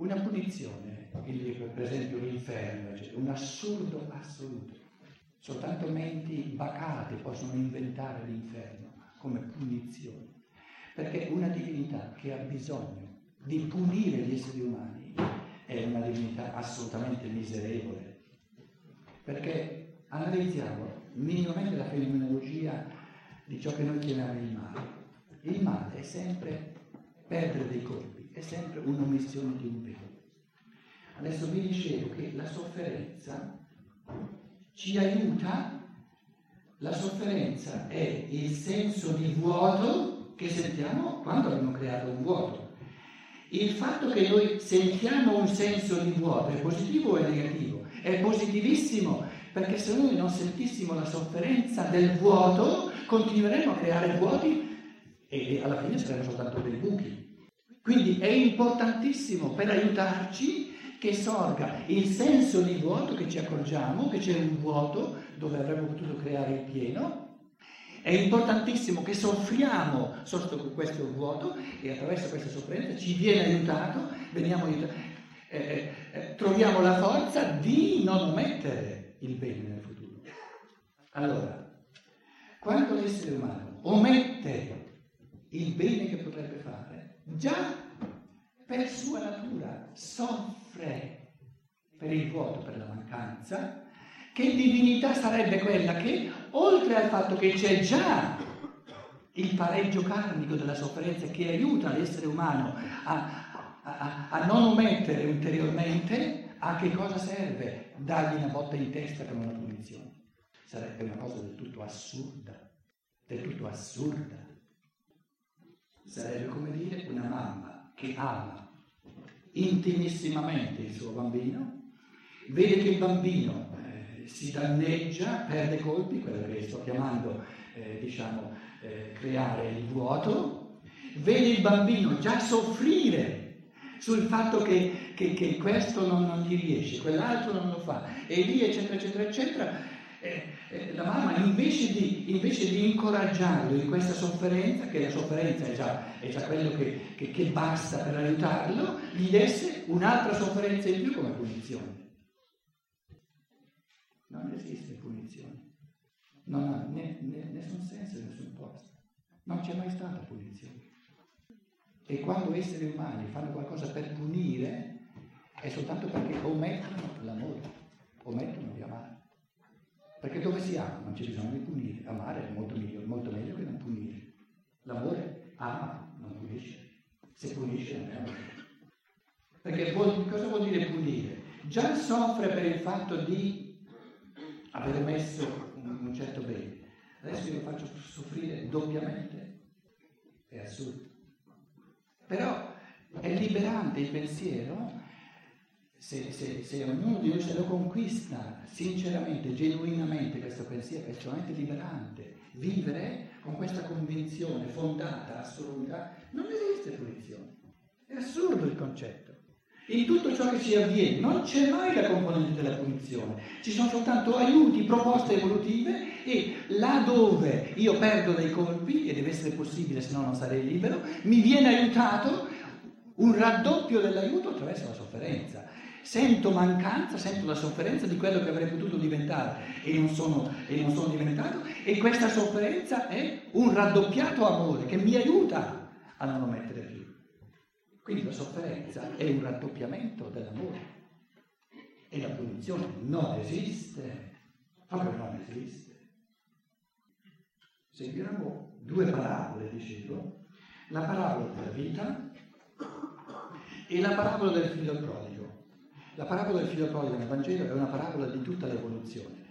Una punizione, per esempio l'inferno, un assurdo assoluto. Soltanto menti bacate possono inventare l'inferno come punizione. Perché una divinità che ha bisogno di punire gli esseri umani è una divinità assolutamente miserevole. Perché analizziamo minimamente la fenomenologia di ciò che noi chiamiamo il male. Il male è sempre perdere dei colpi, è sempre un'omissione di un bene. Adesso vi dicevo che la sofferenza ci aiuta, la sofferenza è il senso di vuoto che sentiamo quando abbiamo creato un vuoto. Il fatto che noi sentiamo un senso di vuoto è positivo o è negativo? È positivissimo perché se noi non sentissimo la sofferenza del vuoto continueremo a creare vuoti e alla fine saremo soltanto dei buchi. Quindi è importantissimo per aiutarci che sorga il senso di vuoto che ci accorgiamo, che c'è un vuoto dove avremmo potuto creare il pieno. È importantissimo che soffriamo sotto questo vuoto e attraverso questa sofferenza ci viene aiutato, veniamo aiutati, eh, eh, eh, troviamo la forza di non omettere il bene nel futuro. Allora, quando l'essere umano omette il bene che potrebbe fare, già per sua natura soffre per il vuoto, per la mancanza, che divinità sarebbe quella che, oltre al fatto che c'è già il pareggio karmico della sofferenza che aiuta l'essere umano a, a, a non omettere ulteriormente, a che cosa serve dargli una botta in testa come una punizione? Sarebbe una cosa del tutto assurda, del tutto assurda. Sarebbe come dire una mamma che ama intimissimamente il suo bambino, vede che il bambino eh, si danneggia, perde colpi, quello che sto chiamando, eh, diciamo, eh, creare il vuoto, vede il bambino già soffrire sul fatto che, che, che questo non, non, gli riesce, quell'altro non lo fa, e lì eccetera eccetera eccetera, eh, la mamma invece di, invece di, incoraggiarlo in questa sofferenza, che la sofferenza è già, è già quello che, che, che, basta per aiutarlo, gli desse un'altra sofferenza in più come punizione. Non esiste punizione, non ha né, né, nessun senso nessun posto, non c'è mai stata punizione. E quando esseri umani fanno qualcosa per punire, è soltanto perché omettono l'amore, omettono di amare. Perché dove si ama non c'è bisogno di punire, amare è molto meglio, molto meglio che non punire. L'amore ama, non punisce. Se punisce non è amore. Perché vuol, cosa vuol dire punire? Già soffre per il fatto di aver messo un, un certo bene. Adesso io lo faccio soffrire doppiamente. È assurdo. Però è liberante il pensiero se, se, se, ognuno di noi se lo conquista sinceramente, genuinamente questo pensiero, è estremamente liberante. Vivere con questa convinzione fondata, assoluta, non esiste punizione. È assurdo il concetto. In tutto ciò che ci avviene non c'è mai la componente della punizione, ci sono soltanto aiuti, proposte evolutive e laddove io perdo dei colpi, e deve essere possibile se no non sarei libero, mi viene aiutato un raddoppio dell'aiuto attraverso la sofferenza. Sento mancanza, sento la sofferenza di quello che avrei potuto diventare e non sono, e non sono diventato e questa sofferenza è un raddoppiato amore che mi aiuta a non omettere più. Quindi la sofferenza è un raddoppiamento dell'amore e la punizione non esiste, proprio non esiste. Seguiamo due parabole, dicevo, la parabola della vita e la parabola del figlio prodigo. La parabola del figlio prodigo nel Vangelo è una parabola di tutta l'evoluzione.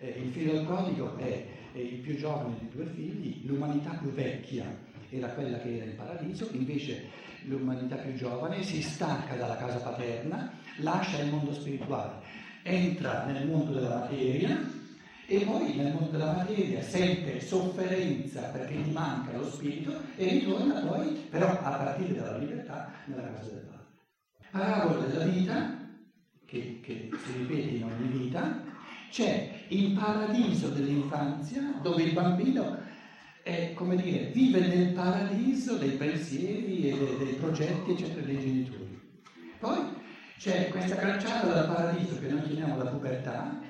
Eh, il figlio prodigo è, è il più giovane di due figli, l'umanità più vecchia era quella che era in paradiso, invece l'umanità più giovane si stacca dalla casa paterna, lascia il mondo spirituale, entra nel mondo della materia e poi nel mondo della materia sente sofferenza perché gli manca lo spirito e ritorna poi, però a partire dalla libertà, nella casa del Padre. Parabola della vita che, che si ripete in ogni vita, c'è il paradiso dell'infanzia dove il bambino è, come dire, vive nel paradiso dei pensieri e dei, dei progetti, eccetera, dei genitori. Poi C'è questa crociata dal paradiso che noi chiamiamo la pubertà,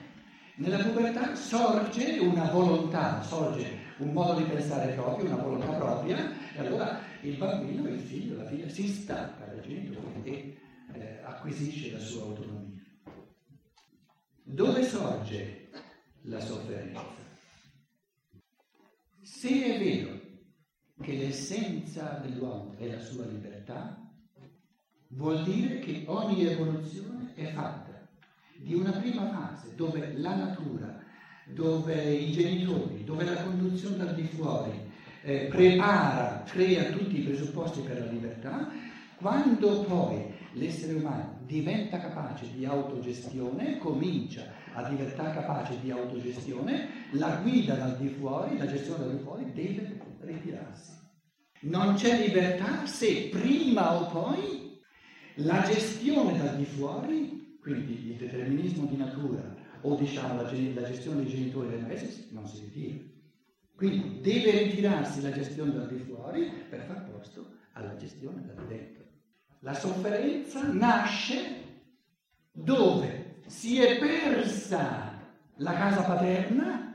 nella pubertà sorge una volontà, sorge un modo di pensare proprio, una volontà propria, e allora il bambino, il figlio, la figlia si stacca dai genitori e eh, acquisisce la sua autonomia. Dove sorge la sofferenza? Se è vero che l'essenza dell'uomo è la sua libertà, vuol dire che ogni evoluzione è fatta di una prima fase dove la natura, dove i genitori, dove la conduzione dal di fuori eh, prepara, crea tutti i presupposti per la libertà, quando poi l'essere umano diventa capace di autogestione, comincia a diventare capace di autogestione, la guida dal di fuori, la gestione dal di fuori deve ritirarsi. Non c'è libertà se prima o poi la gestione dal di fuori, quindi il determinismo di natura o diciamo la, la gestione dei genitori del paese, non si ritira. Quindi deve ritirarsi la gestione dal di fuori per far posto alla gestione dal dentro. La sofferenza nasce dove si è persa la casa paterna,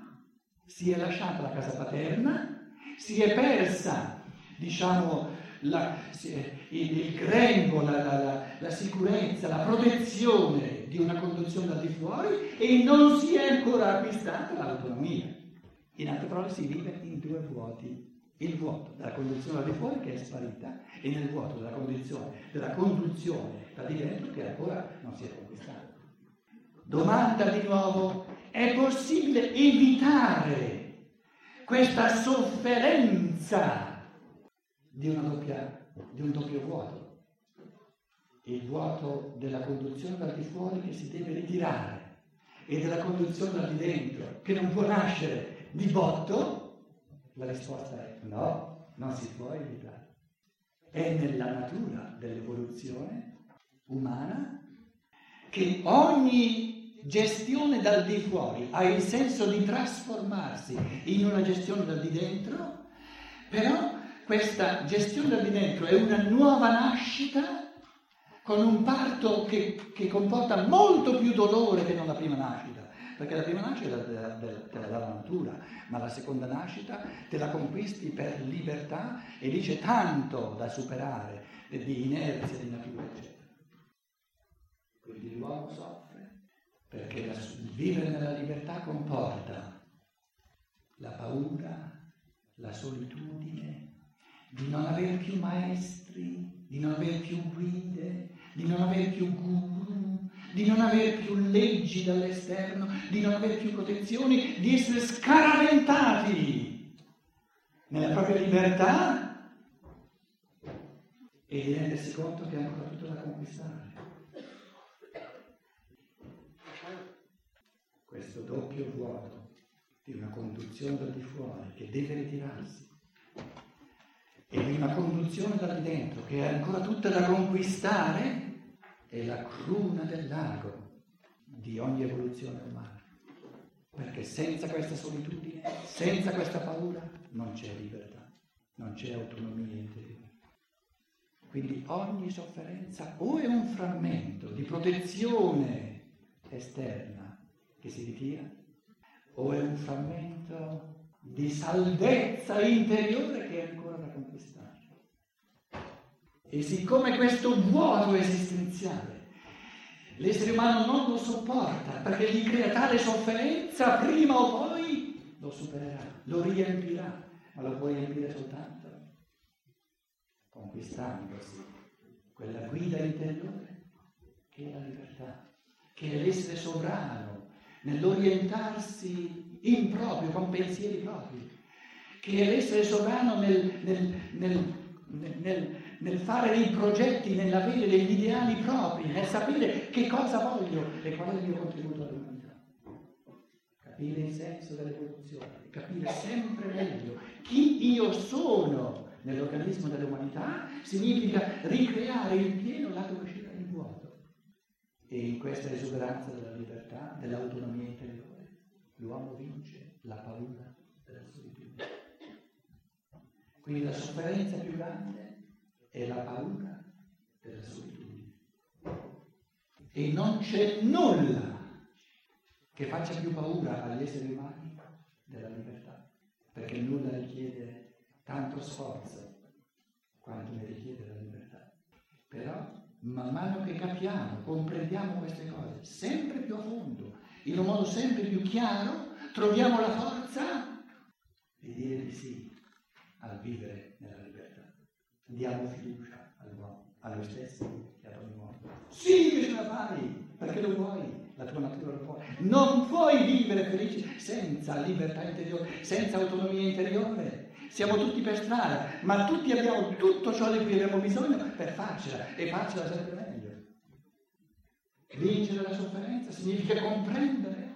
si è lasciata la casa paterna, si è persa, diciamo, la, il, il grembo, la, la, la, sicurezza, la protezione di una conduzione da di fuori e non si è ancora acquistata l'autonomia. In altre parole si vive in due vuoti. Il vuoto della conduzione da di fuori che è sparita e nel vuoto della condizione, della conduzione da di dentro che ancora non si è conquistata. Domanda di nuovo, è possibile evitare questa sofferenza di, doppia, di un doppio vuoto. Il vuoto della conduzione dal di fuori che si deve ritirare e della conduzione dal di dentro che non può nascere di botto, la risposta è no, non si può evitare. È nella natura dell'evoluzione umana che ogni gestione dal di fuori ha il senso di trasformarsi in una gestione dal di dentro, però questa gestione da di dentro è una nuova nascita con un parto che, che, comporta molto più dolore che non la prima nascita, perché la prima nascita te la, dà la natura, ma la seconda nascita te la conquisti per libertà e lì c'è tanto da superare di inerzia di natura, eccetera. Quindi l'uomo soffre perché la, vivere nella libertà comporta la paura, la solitudine, di non avere più maestri, di non avere più guide, di non avere più guru, di non avere più leggi dall'esterno, di non avere più protezioni, di essere scaraventati nella propria libertà e di rendersi conto che ha ancora tutto da conquistare. Questo doppio vuoto di una conduzione da di fuori che deve ritirarsi e di una conduzione da di dentro che è ancora tutta da conquistare, è la cruna del lago di ogni evoluzione umana. Perché senza questa solitudine, senza questa paura, non c'è libertà, non c'è autonomia interiore. Quindi ogni sofferenza o è un frammento di protezione esterna che si ritira, o è un frammento di salvezza interiore che è ancora. E siccome questo vuoto esistenziale l'essere umano non lo sopporta perché gli crea tale sofferenza, prima o poi lo supererà, lo riempirà, ma lo può riempire soltanto conquistandosi quella guida interiore che è la libertà, che è l'essere sovrano nell'orientarsi improprio, con pensieri propri, che è l'essere sovrano nel, nel, nel, nel, fare dei progetti, nell'avere degli ideali propri, nel sapere che cosa voglio e qual è il mio contributo all'umanità. Capire il senso dell'evoluzione, capire sempre meglio chi io sono nell'organismo dell'umanità significa ricreare il pieno dove c'era il vuoto. E in questa esuberanza della libertà, dell'autonomia interiore l'uomo vince la paura della solitudine. Quindi la sofferenza più grande è la paura della solitudine. E non c'è nulla che faccia più paura agli esseri umani della libertà, perché nulla richiede tanto sforzo quanto ne richiede la libertà. Però, man mano che capiamo, comprendiamo queste cose, sempre più a fondo, in un modo sempre più chiaro, troviamo la forza di dire di sì al vivere nella libertà. Diamo fiducia all'uomo, a noi stessi e ad ogni uomo. Sì che ce la fai, perché lo vuoi, la tua natura lo vuole. Non puoi vivere felice senza libertà interiore, senza autonomia interiore. Siamo tutti per strada, ma tutti abbiamo tutto ciò di cui abbiamo bisogno per farcela e farcela sempre meglio. Vincere la sofferenza significa comprendere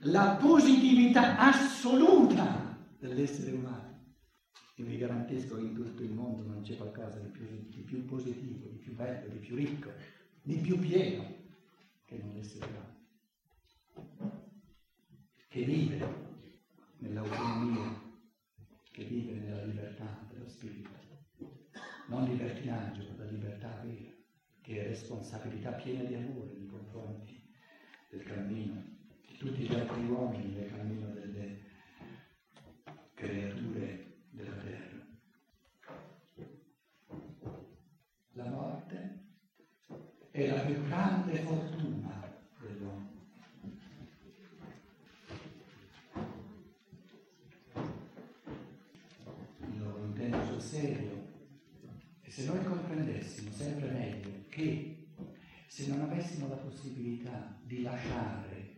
la positività assoluta dell'essere umano. E vi garantisco che in tutto il mondo non c'è qualcosa di più, di più positivo, di più bello, di più ricco, di più pieno che non l'essere umano. Che vive nell'autonomia che vive nella libertà dello spirito, non libertinaggio, la libertà vera, che è responsabilità piena di amore nei confronti del cammino di tutti gli altri uomini nel cammino delle creature della terra. La morte è la più grande fortuna dell'uomo. serio. E se noi comprendessimo sempre meglio che se non avessimo la possibilità di lasciare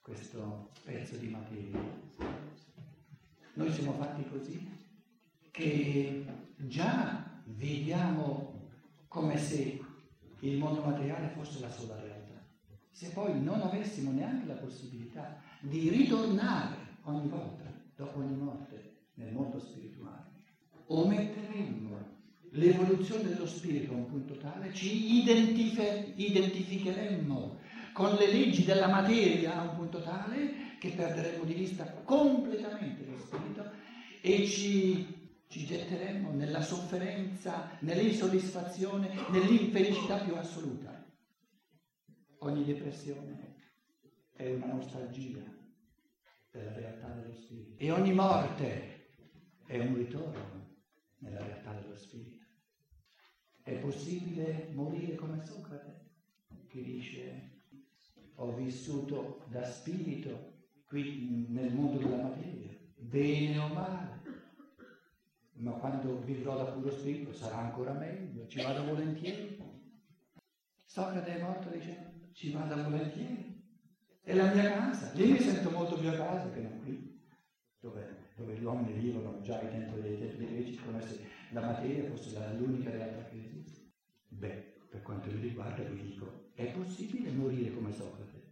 questo pezzo di materia, noi siamo fatti così che già viviamo come se il mondo materiale fosse la sola realtà. Se poi non avessimo neanche la possibilità di ritornare ogni volta, dopo ogni morte, nel mondo spirituale, ometteremmo l'evoluzione dello spirito a un punto tale, ci identif- identificheremmo con le leggi della materia a un punto tale che perderemmo di vista completamente lo spirito e ci, ci getteremmo nella sofferenza, nell'insoddisfazione, nell'infelicità più assoluta. Ogni depressione è una nostalgia della realtà dello spirito e ogni morte è un ritorno nella realtà dello spirito. È possibile morire come Socrate, che dice ho vissuto da spirito qui nel mondo della materia, bene o male, ma quando vivrò da puro spirito sarà ancora meglio, ci vado volentieri. Socrate è morto dicendo ci vado volentieri. È la mia casa, lì mi sento molto più a casa che non qui, dove dove gli uomini vivono già ai tempi dei greci, come se la materia fosse l'unica realtà che esiste. Beh, per quanto mi riguarda vi dico, è possibile morire come Socrate?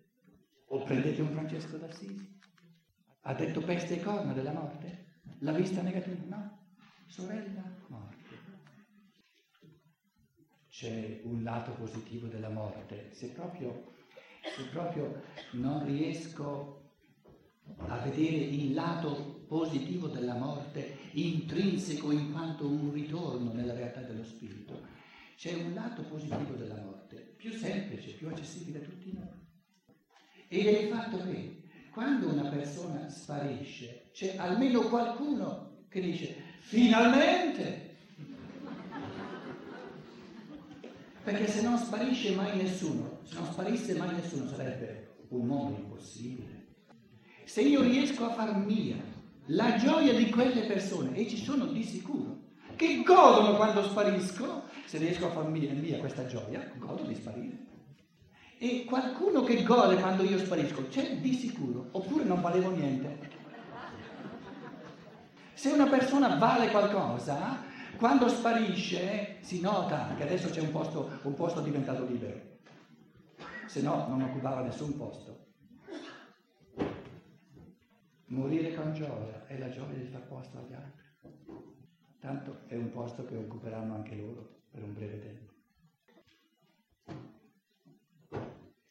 O prendete un Francesco d'Assisi? Ha detto peste e corna della morte? La vista negativa? No. Sorella morte. C'è un lato positivo della morte. Se proprio, se proprio non riesco a vedere il lato positivo della morte intrinseco in quanto un ritorno nella realtà dello spirito. C'è un lato positivo della morte, più semplice, più accessibile a tutti noi. Ed è il fatto che quando una persona sparisce, c'è almeno qualcuno che dice finalmente! Perché se non sparisce mai nessuno, se non sparisse mai nessuno sarebbe un mondo impossibile se io riesco a far mia la gioia di quelle persone, e ci sono di sicuro, che godono quando spariscono, se riesco a far mia, mia questa gioia, godo di sparire. E qualcuno che gode quando io sparisco, c'è di sicuro, oppure non valevo niente. Se una persona vale qualcosa, quando sparisce si nota che adesso c'è un posto, un posto diventato libero, se no non occupava nessun posto. Morire con gioia è la gioia di far posto agli altri. Tanto è un posto che occuperanno anche loro per un breve tempo.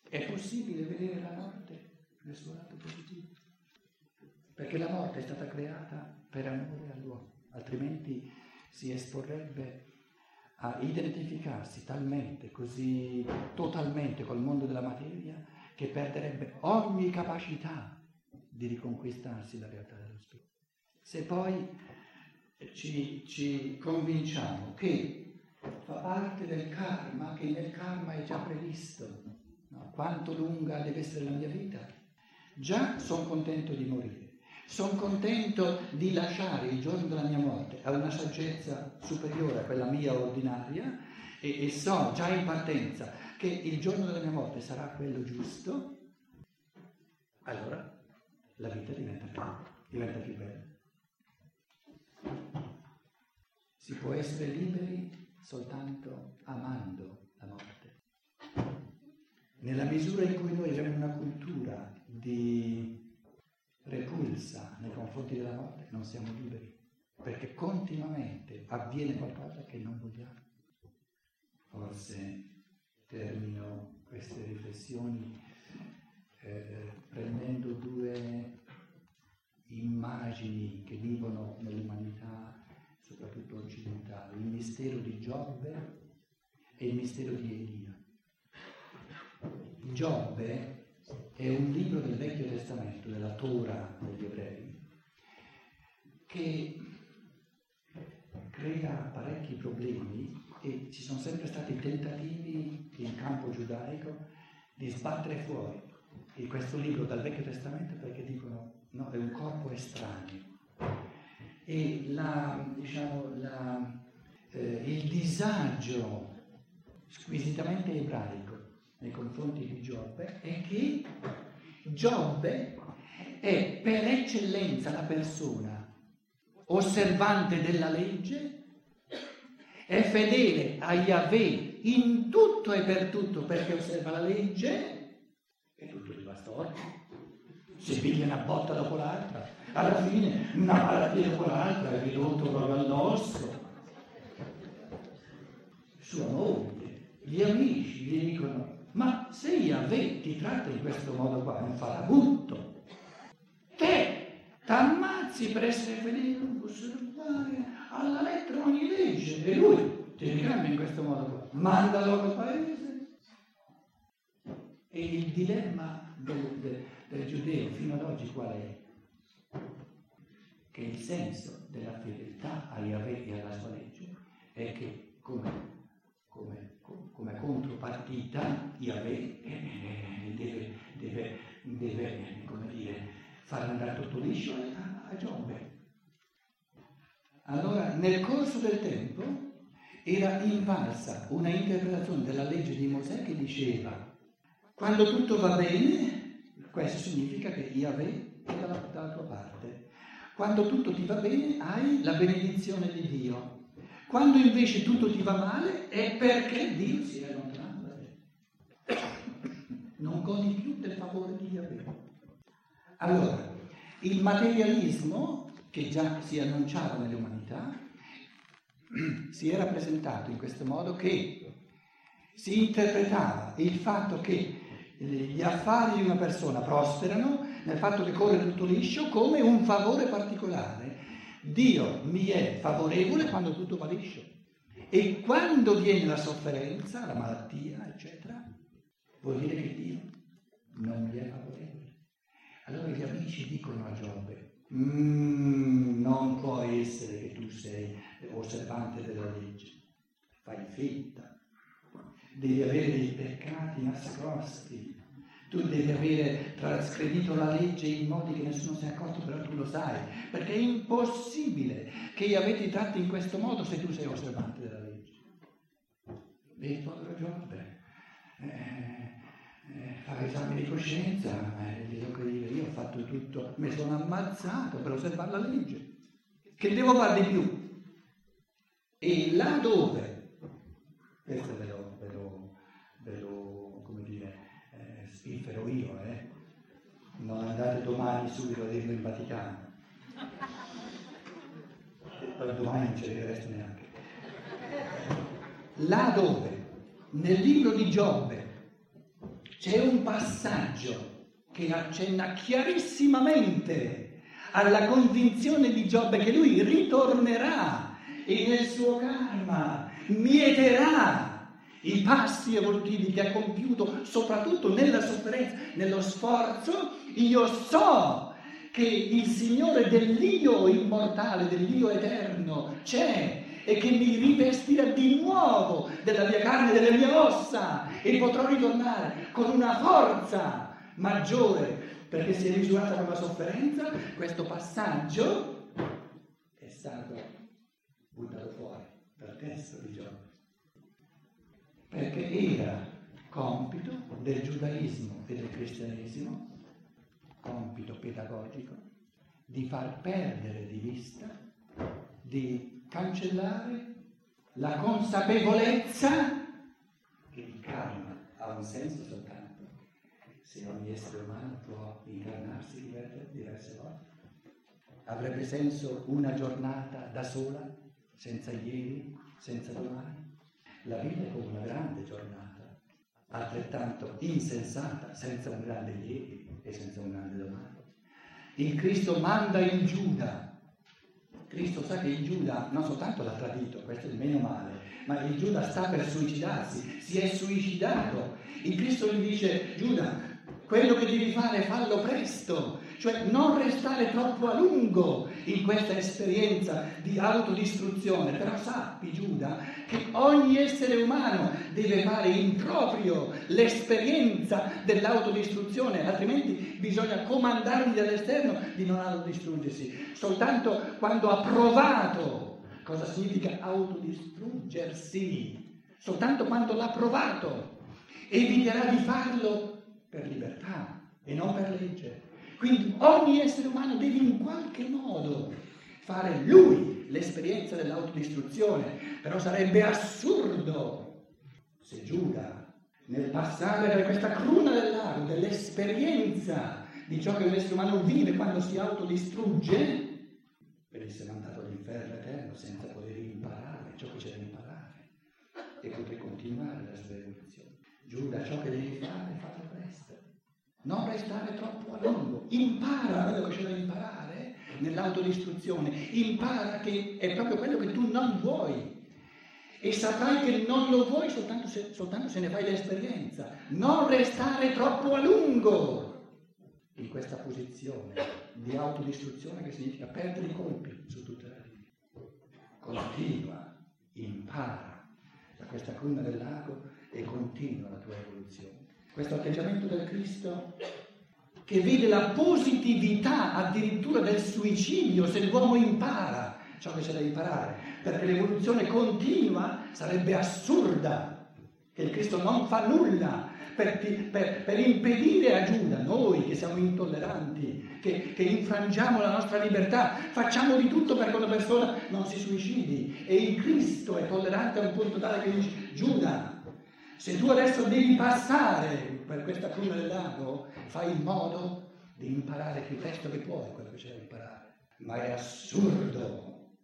È possibile vedere la morte nel suo lato positivo, perché la morte è stata creata per amore all'uomo, altrimenti si esporrebbe a identificarsi talmente, così totalmente col mondo della materia che perderebbe ogni capacità di riconquistarsi la realtà dello spirito. Se poi ci, ci convinciamo che fa parte del karma, che nel karma è già previsto, no? quanto lunga deve essere la mia vita, già sono contento di morire. Sono contento di lasciare il giorno della mia morte a una saggezza superiore a quella mia ordinaria e, e so già in partenza che il giorno della mia morte sarà quello giusto, allora la vita diventa più, diventa più bella. Si può essere liberi soltanto amando la morte. Nella misura in cui noi abbiamo una cultura di repulsa nei confronti della morte, non siamo liberi, perché continuamente avviene qualcosa che non vogliamo. Forse termino queste riflessioni eh, prendendo due immagini che vivono occidentale, il mistero di Giobbe e il mistero di Elia. Giobbe è un libro del Vecchio Testamento, della Torah degli ebrei, che crea parecchi problemi e ci sono sempre stati tentativi in campo giudaico di sbattere fuori questo libro dal Vecchio Testamento perché dicono no, è un corpo estraneo. E la, diciamo, la, eh, il disagio squisitamente ebraico nei confronti di Giobbe è che Giobbe è per eccellenza la persona osservante della legge, è fedele a Yahweh in tutto e per tutto perché osserva la legge e tutto gli va storto. Si piglia una botta dopo l'altra, alla fine una malattia dopo l'altra, è ridotto proprio addosso. Sua moglie, gli amici gli dicono, ma se Yahweh ti tratta in questo modo qua, un farabutto. Te t'ammazzi per essere fedele, osservare alla lettera ogni legge, e lui ti ricambia in questo modo qua. Mandalo al paese e il dilemma del, del, del giudeo fino ad oggi qual è? Che il senso della fedeltà a Yahweh e alla sua legge è che come, come, come contropartita Yahweh eh, deve, deve, deve come dire, far andare tutto liscio a, a Giobbe. Allora, nel corso del tempo era invalsa una interpretazione della legge di Mosè che diceva quando tutto va bene, questo significa che Yahweh è dalla, dalla tua parte. Quando tutto ti va bene, hai la benedizione di Dio. Quando invece tutto ti va male, è perché Dio si è allontanato da te. Non godi più del favore di Yahweh. Allora, il materialismo, che già si annunciava nell'umanità, si era presentato in questo modo che si interpretava il fatto che gli affari di una persona prosperano nel fatto che corre tutto liscio come un favore particolare. Dio mi è favorevole quando tutto va liscio. E quando viene la sofferenza, la malattia, eccetera, vuol dire che Dio non mi è favorevole. Allora gli amici dicono a Giobbe, mm, non può essere che tu sei osservante della legge, fai finta, devi avere dei peccati nascosti, tu devi avere trasgredito la legge in modi che nessuno si è accorto, però tu lo sai, perché è impossibile che avete tratti in questo modo se tu sei osservante della legge. E il povero Giobbe eh, eh, fa esami di coscienza, eh, io ho fatto tutto, mi sono ammazzato per osservare la legge, che devo fare di più? E là dove, questo è vero, ve lo, come dire, eh, spiffero io, eh. Non andate domani subito a dirlo in Vaticano. Per domani non ce ne resto neanche. Là dove, nel libro di Giobbe, c'è un passaggio che accenna chiarissimamente alla convinzione di Giobbe che lui ritornerà e nel suo karma mieterà i passi evolutivi che ha compiuto soprattutto nella sofferenza, nello sforzo, io so che il Signore dell'Io immortale, dell'Io eterno c'è e che mi rivestirà di nuovo della mia carne delle mie ossa e potrò ritornare con una forza maggiore. Perché si è misurata con la sofferenza, questo passaggio è stato buttato fuori testo di Giovanni perché era compito del giudaismo e del cristianesimo, compito pedagogico, di far perdere di vista, di cancellare la consapevolezza che il karma ha un senso soltanto se ogni essere umano può incarnarsi diverse volte. Avrebbe senso una giornata da sola, senza ieri, senza domani? la vita è come una grande giornata, altrettanto insensata, senza un grande ieri e senza un grande domani. Il Cristo manda il Giuda. Cristo sa che il Giuda non soltanto l'ha tradito, questo è il meno male, ma il Giuda sta per suicidarsi, si è suicidato. Il Cristo gli dice, Giuda, quello che devi fare fallo presto, cioè non restare troppo a lungo in questa esperienza di autodistruzione, però sappi Giuda che ogni essere umano deve fare in proprio l'esperienza dell'autodistruzione, altrimenti bisogna comandargli dall'esterno di non autodistruggersi. Soltanto quando ha provato cosa significa autodistruggersi, soltanto quando l'ha provato, eviterà di farlo per libertà e non per legge. Quindi ogni essere umano deve in qualche modo fare lui l'esperienza dell'autodistruzione, però sarebbe assurdo se Giuda, nel passare per questa cruna del lago, dell'esperienza di ciò che un essere umano vive quando si autodistrugge, venisse mandato all'inferno eterno senza poter imparare ciò che c'è da imparare e poter continuare la sua evoluzione. Giuda, ciò che devi fare, fatelo non restare troppo a lungo, impara quello che c'è da imparare nell'autodistruzione, impara che è proprio quello che tu non vuoi. E saprai che non lo vuoi soltanto se, soltanto se ne fai l'esperienza, non restare troppo a lungo in questa posizione di autodistruzione che significa perdere i colpi su tutta la linea. Continua, impara da questa cruna del lago e continua la tua evoluzione questo atteggiamento del Cristo che vede la positività addirittura del suicidio se l'uomo impara ciò che c'è da imparare, perché l'evoluzione continua sarebbe assurda, che il Cristo non fa nulla per, per, per impedire a Giuda, noi che siamo intolleranti, che, che, infrangiamo la nostra libertà, facciamo di tutto perché una persona non si suicidi. E il Cristo è tollerante a un punto tale che dice Giuda, se tu adesso devi passare per questa cruna del lago, fai in modo di imparare più presto che puoi quello che c'è da imparare. Ma è assurdo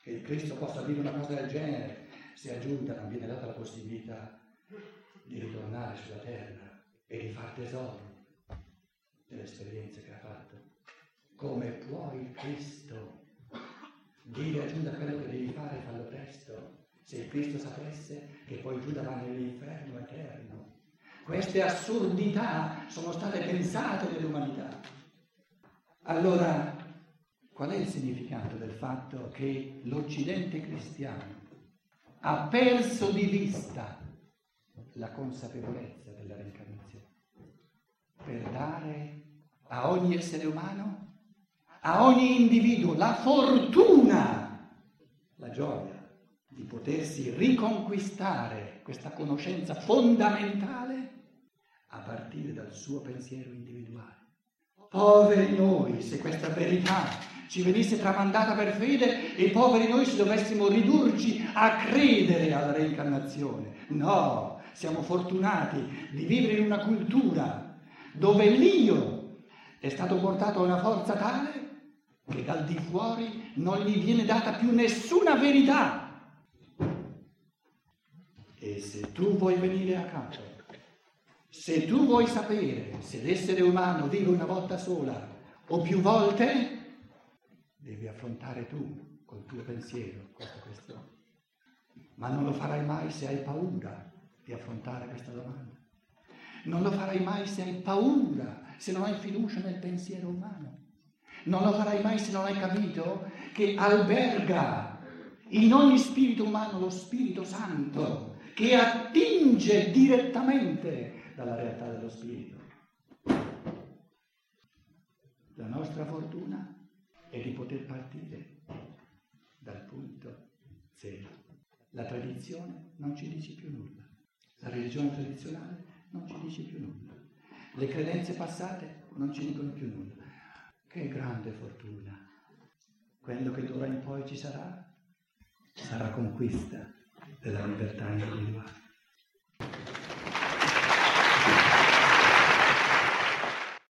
che il Cristo possa dire una cosa del genere se a Giuda non viene data la possibilità di ritornare sulla terra e di far tesoro delle esperienze che ha fatto. Come può il Cristo dire a Giuda quello che devi fare, fallo presto? Se Cristo sapesse che poi Giuda va nell'inferno eterno. Queste assurdità sono state pensate nell'umanità. Allora, qual è il significato del fatto che l'Occidente cristiano ha perso di vista la consapevolezza della reincarnazione per dare a ogni essere umano, a ogni individuo, la fortuna, la gioia di potersi riconquistare questa conoscenza fondamentale a partire dal suo pensiero individuale. Poveri noi se questa verità ci venisse tramandata per fede e poveri noi se dovessimo ridurci a credere alla reincarnazione. No, siamo fortunati di vivere in una cultura dove l'io è stato portato a una forza tale che dal di fuori non gli viene data più nessuna verità se tu vuoi venire a capo, se tu vuoi sapere se l'essere umano vive una volta sola o più volte, devi affrontare tu col tuo pensiero questa questione. ma non lo farai mai se hai paura di affrontare questa domanda. Non lo farai mai se hai paura, se non hai fiducia nel pensiero umano. Non lo farai mai se non hai capito che alberga in ogni spirito umano lo Spirito Santo che attinge direttamente dalla realtà dello Spirito. La nostra fortuna è di poter partire dal punto zero. La tradizione non ci dice più nulla. La religione tradizionale non ci dice più nulla. Le credenze passate non ci dicono più nulla. Che grande fortuna. Quello che d'ora in poi ci sarà sarà conquista della libertà individuale.